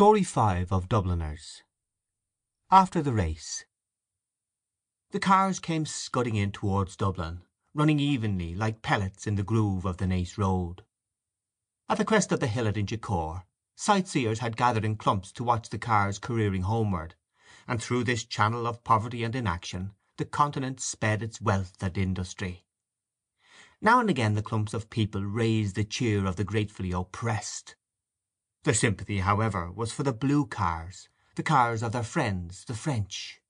STORY V OF DUBLINERS AFTER THE RACE The cars came scudding in towards Dublin, running evenly, like pellets in the groove of the Naas Road. At the crest of the hill at Inchicore sightseers had gathered in clumps to watch the cars careering homeward, and through this channel of poverty and inaction the Continent sped its wealth and industry. Now and again the clumps of people raised the cheer of the gratefully oppressed. Their sympathy, however, was for the blue cars, the cars of their friends the French.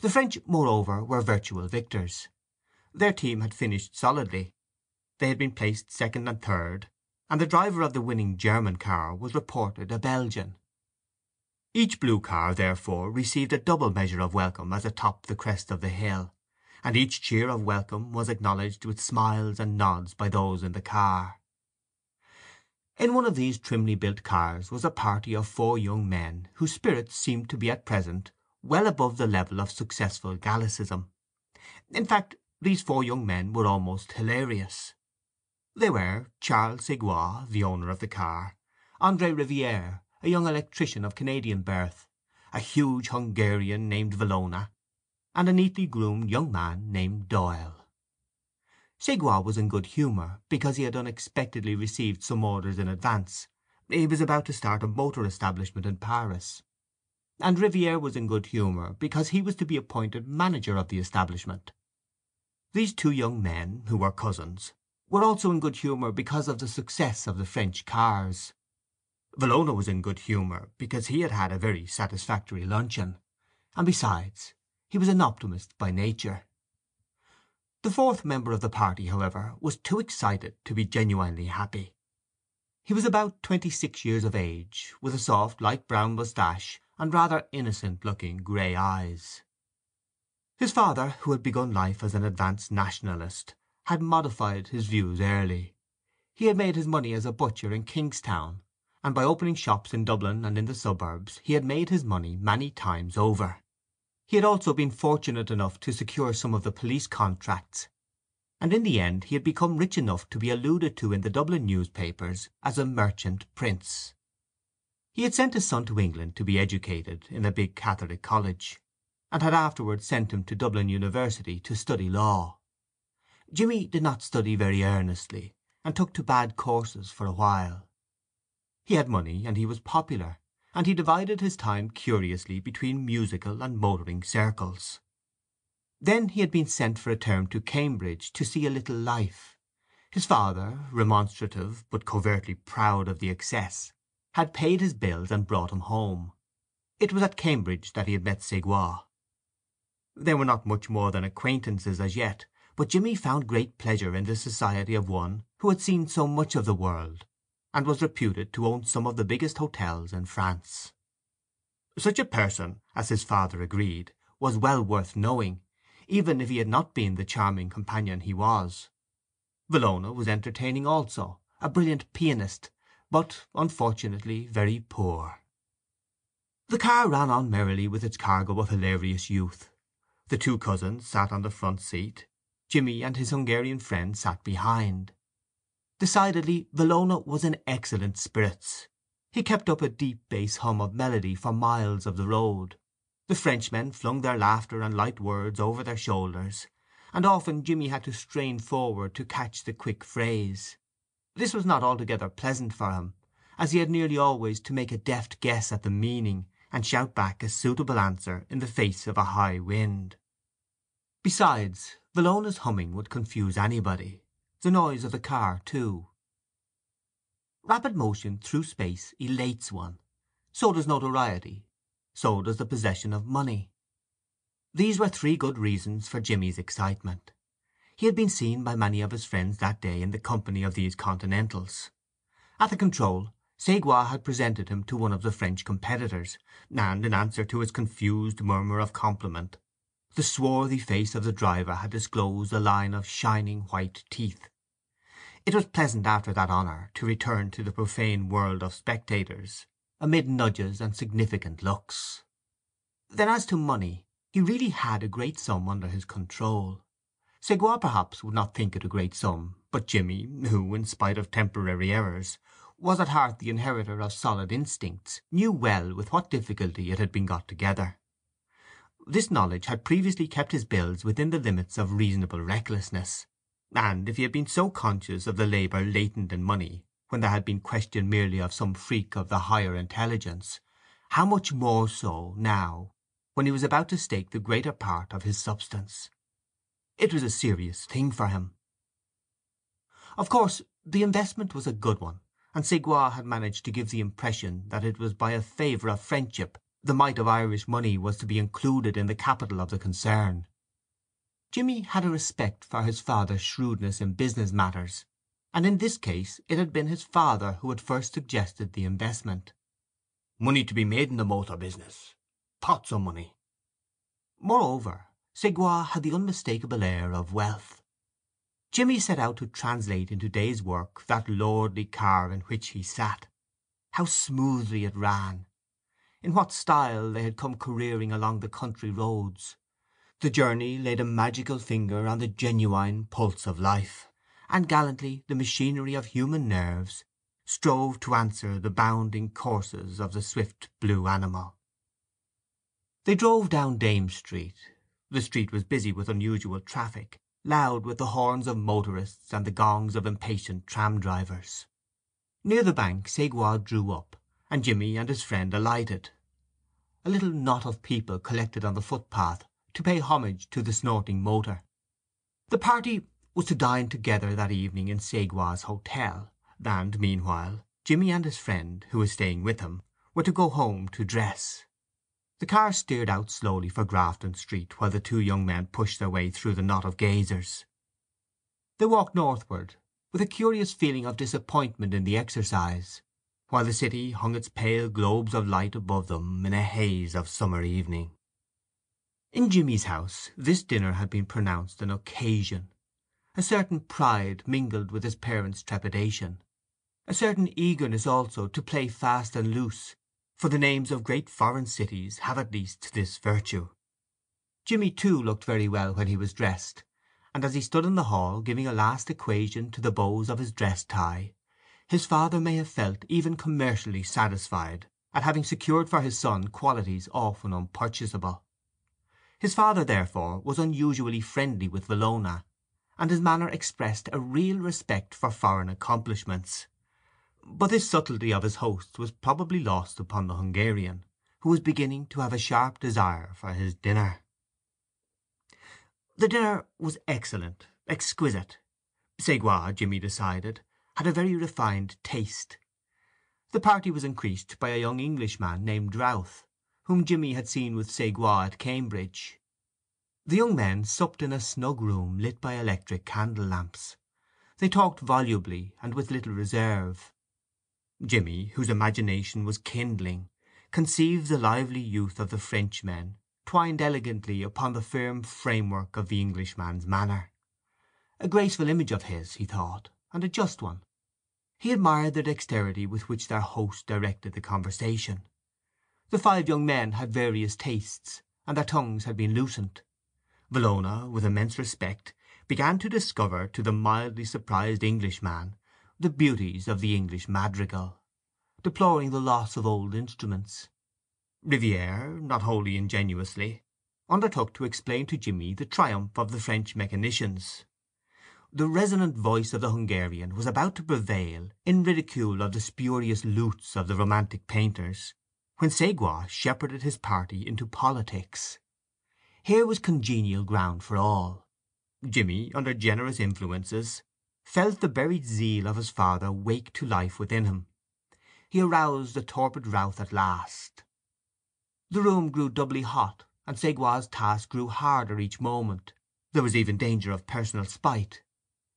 The French, moreover, were virtual victors. Their team had finished solidly. They had been placed second and third, and the driver of the winning German car was reported a Belgian. Each blue car, therefore, received a double measure of welcome as it topped the crest of the hill, and each cheer of welcome was acknowledged with smiles and nods by those in the car. In one of these trimly built cars was a party of four young men whose spirits seemed to be at present well above the level of successful Gallicism. In fact, these four young men were almost hilarious. They were Charles Segouin, the owner of the car; André Riviere, a young electrician of Canadian birth; a huge Hungarian named Villona; and a neatly groomed young man named Doyle. Segouin was in good humour because he had unexpectedly received some orders in advance: he was about to start a motor establishment in Paris. And Riviere was in good humour because he was to be appointed manager of the establishment. These two young men, who were cousins, were also in good humour because of the success of the French cars. Villona was in good humour because he had had a very satisfactory luncheon; and besides, he was an optimist by nature. The fourth member of the party, however, was too excited to be genuinely happy. He was about twenty six years of age, with a soft light brown moustache and rather innocent looking grey eyes. His father, who had begun life as an advanced Nationalist, had modified his views early. He had made his money as a butcher in Kingstown, and by opening shops in Dublin and in the suburbs he had made his money many times over. He had also been fortunate enough to secure some of the police contracts, and in the end he had become rich enough to be alluded to in the Dublin newspapers as a merchant prince. He had sent his son to England to be educated in a big Catholic college, and had afterwards sent him to Dublin University to study law. Jimmy did not study very earnestly, and took to bad courses for a while. He had money, and he was popular, and he divided his time curiously between musical and motoring circles. Then he had been sent for a term to Cambridge to see a little life. His father, remonstrative, but covertly proud of the excess, had paid his bills and brought him home. It was at Cambridge that he had met Segouin. They were not much more than acquaintances as yet, but Jimmy found great pleasure in the society of one who had seen so much of the world, and was reputed to own some of the biggest hotels in France. Such a person, as his father agreed, was well worth knowing, even if he had not been the charming companion he was. Villona was entertaining also, a brilliant pianist, but unfortunately very poor. The car ran on merrily with its cargo of hilarious youth. The two cousins sat on the front seat; Jimmy and his Hungarian friend sat behind. Decidedly Villona was in excellent spirits. He kept up a deep bass hum of melody for miles of the road. The Frenchmen flung their laughter and light words over their shoulders, and often Jimmy had to strain forward to catch the quick phrase. This was not altogether pleasant for him, as he had nearly always to make a deft guess at the meaning, and shout back a suitable answer in the face of a high wind. Besides, Villona's humming would confuse anybody. The noise of the car, too. Rapid motion through space elates one. So does notoriety. So does the possession of money. These were three good reasons for Jimmy's excitement. He had been seen by many of his friends that day in the company of these Continentals. At the control Segouin had presented him to one of the French competitors, and, in answer to his confused murmur of compliment, the swarthy face of the driver had disclosed a line of shining white teeth. It was pleasant after that honour to return to the profane world of spectators, amid nudges and significant looks. Then as to money, he really had a great sum under his control. Segouin perhaps would not think it a great sum, but Jimmy, who, in spite of temporary errors, was at heart the inheritor of solid instincts, knew well with what difficulty it had been got together. This knowledge had previously kept his bills within the limits of reasonable recklessness, and if he had been so conscious of the labour latent in money when there had been question merely of some freak of the higher intelligence, how much more so now when he was about to stake the greater part of his substance. It was a serious thing for him. Of course the investment was a good one, and Segouin had managed to give the impression that it was by a favour of friendship the mite of Irish money was to be included in the capital of the concern. Jimmy had a respect for his father's shrewdness in business matters, and in this case it had been his father who had first suggested the investment. Money to be made in the motor business. Pots of money. Moreover, Segouin had the unmistakable air of wealth. Jimmy set out to translate into day's work that lordly car in which he sat. How smoothly it ran! in what style they had come careering along the country roads. The journey laid a magical finger on the genuine pulse of life, and gallantly the machinery of human nerves strove to answer the bounding courses of the swift blue animal. They drove down Dame Street. The street was busy with unusual traffic, loud with the horns of motorists and the gongs of impatient tram drivers. Near the bank Segouin drew up, and Jimmy and his friend alighted. A little knot of people collected on the footpath to pay homage to the snorting motor. The party was to dine together that evening in Segouin's hotel, and meanwhile Jimmy and his friend, who was staying with him, were to go home to dress. The car steered out slowly for Grafton Street while the two young men pushed their way through the knot of gazers. They walked northward, with a curious feeling of disappointment in the exercise, while the city hung its pale globes of light above them in a haze of summer evening. In Jimmy's house this dinner had been pronounced an occasion. A certain pride mingled with his parents' trepidation, a certain eagerness also to play fast and loose, for the names of great foreign cities have at least this virtue. Jimmy too looked very well when he was dressed, and as he stood in the hall giving a last equation to the bows of his dress tie, his father may have felt even commercially satisfied at having secured for his son qualities often unpurchasable. His father, therefore, was unusually friendly with Villona, and his manner expressed a real respect for foreign accomplishments. But this subtlety of his host was probably lost upon the Hungarian, who was beginning to have a sharp desire for his dinner. The dinner was excellent, exquisite. Segouin, Jimmy decided, had a very refined taste. The party was increased by a young Englishman named Routh, whom Jimmy had seen with Segouin at Cambridge. The young men supped in a snug room lit by electric candle lamps. They talked volubly and with little reserve. Jimmy, whose imagination was kindling, conceived the lively youth of the Frenchmen twined elegantly upon the firm framework of the Englishman's manner. A graceful image of his, he thought, and a just one. He admired the dexterity with which their host directed the conversation. The five young men had various tastes, and their tongues had been loosened. Villona, with immense respect, began to discover to the mildly surprised Englishman the beauties of the English madrigal, deploring the loss of old instruments. Riviere, not wholly ingenuously, undertook to explain to Jimmy the triumph of the French mechanicians. The resonant voice of the Hungarian was about to prevail in ridicule of the spurious lutes of the romantic painters, when Segouin shepherded his party into politics. Here was congenial ground for all. Jimmy, under generous influences, felt the buried zeal of his father wake to life within him. He aroused the torpid Routh at last. The room grew doubly hot, and Segouin's task grew harder each moment. There was even danger of personal spite.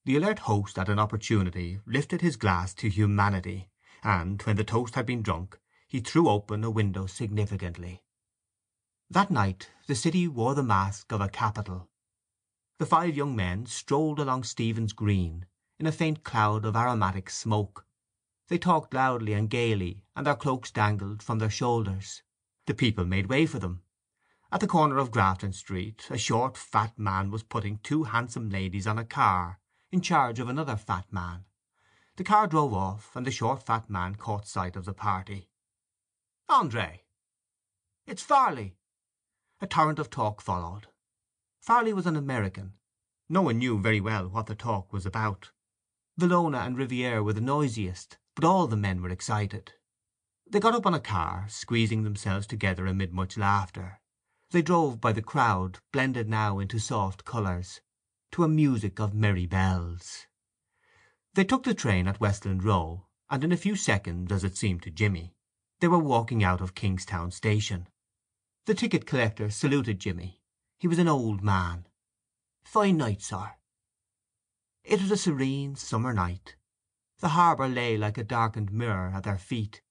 The alert host at an opportunity lifted his glass to humanity, and, when the toast had been drunk, he threw open a window significantly. That night the city wore the mask of a capital. The five young men strolled along Stephen's Green in a faint cloud of aromatic smoke. They talked loudly and gaily, and their cloaks dangled from their shoulders. The people made way for them. At the corner of Grafton Street a short fat man was putting two handsome ladies on a car in charge of another fat man. The car drove off, and the short fat man caught sight of the party. "Andre!" "It's Farley!" A torrent of talk followed. Farley was an American. No one knew very well what the talk was about. Villona and Riviere were the noisiest, but all the men were excited. They got up on a car, squeezing themselves together amid much laughter. They drove by the crowd, blended now into soft colours, to a music of merry bells. They took the train at Westland Row, and in a few seconds, as it seemed to Jimmy, they were walking out of Kingstown station. The ticket collector saluted Jimmy. He was an old man. "Fine night, sir." It was a serene summer night. The harbour lay like a darkened mirror at their feet.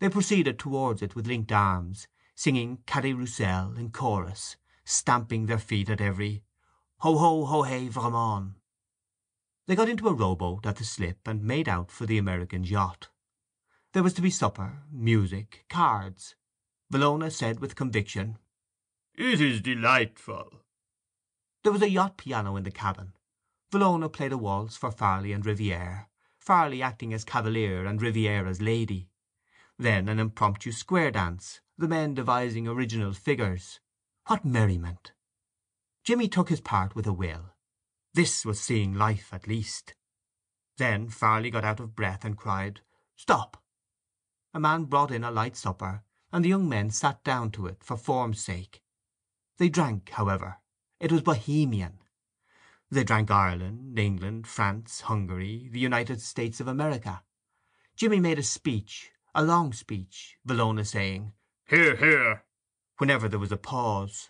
They proceeded towards it with linked arms, singing Cadet Roussel in chorus, stamping their feet at every "Ho ho ho hey vraiment." They got into a rowboat at the slip and made out for the American's yacht. There was to be supper, music, cards. Villona said with conviction, "It is delightful." There was a yacht piano in the cabin. Villona played a waltz for Farley and Riviere, Farley acting as cavalier and Riviere as lady. Then an impromptu square dance, the men devising original figures. What merriment! Jimmy took his part with a will. This was seeing life at least. Then Farley got out of breath and cried, "Stop!" A man brought in a light supper, and the young men sat down to it for form's sake. They drank, however. It was Bohemian. They drank Ireland, England, France, Hungary, the United States of America. Jimmy made a speech, a long speech, Villona saying, "Hear, hear," whenever there was a pause.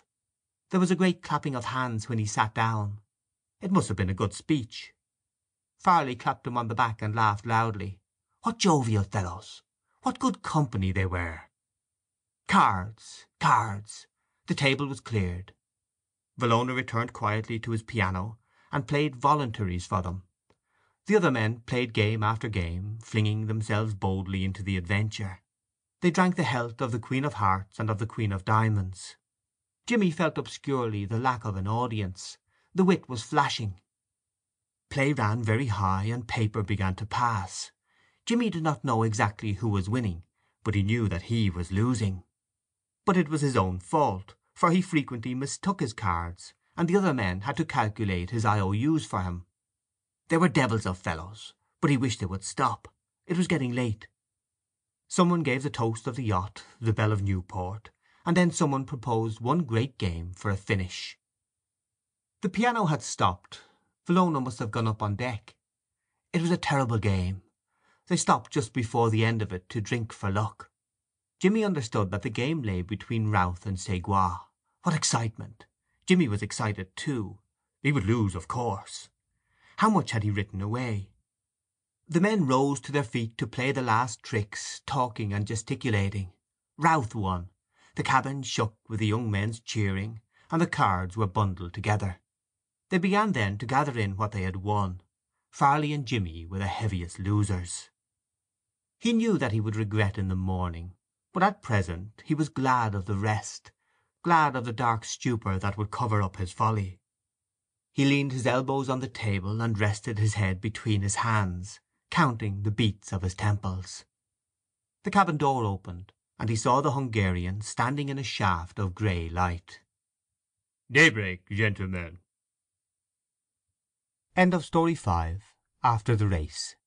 There was a great clapping of hands when he sat down. It must have been a good speech. Farley clapped him on the back and laughed loudly. What jovial fellows! What good company they were! Cards, cards. The table was cleared. Villona returned quietly to his piano, and played voluntaries for them. The other men played game after game, flinging themselves boldly into the adventure. They drank the health of the Queen of Hearts and of the Queen of Diamonds. Jimmy felt obscurely the lack of an audience. The wit was flashing. Play ran very high, and paper began to pass. Jimmy did not know exactly who was winning, but he knew that he was losing. But it was his own fault, for he frequently mistook his cards, and the other men had to calculate his IOUs for him. They were devils of fellows, but he wished they would stop. It was getting late. Some one gave the toast of the yacht, the Belle of Newport, and then some one proposed one great game for a finish. The piano had stopped. Villona must have gone up on deck. It was a terrible game. They stopped just before the end of it to drink for luck. Jimmy understood that the game lay between Routh and. Croix. What excitement! Jimmy was excited too. He would lose, of course. How much had he written away? The men rose to their feet to play the last tricks, talking and gesticulating. Routh won. The cabin shook with the young men's cheering, and the cards were bundled together. They began then to gather in what they had won. Farley and Jimmy were the heaviest losers. He knew that he would regret in the morning, but at present he was glad of the rest, glad of the dark stupor that would cover up his folly. He leaned his elbows on the table and rested his head between his hands, counting the beats of his temples. The cabin door opened, and he saw the Hungarian standing in a shaft of grey light. "Daybreak, gentlemen." End of Story 5 After the Race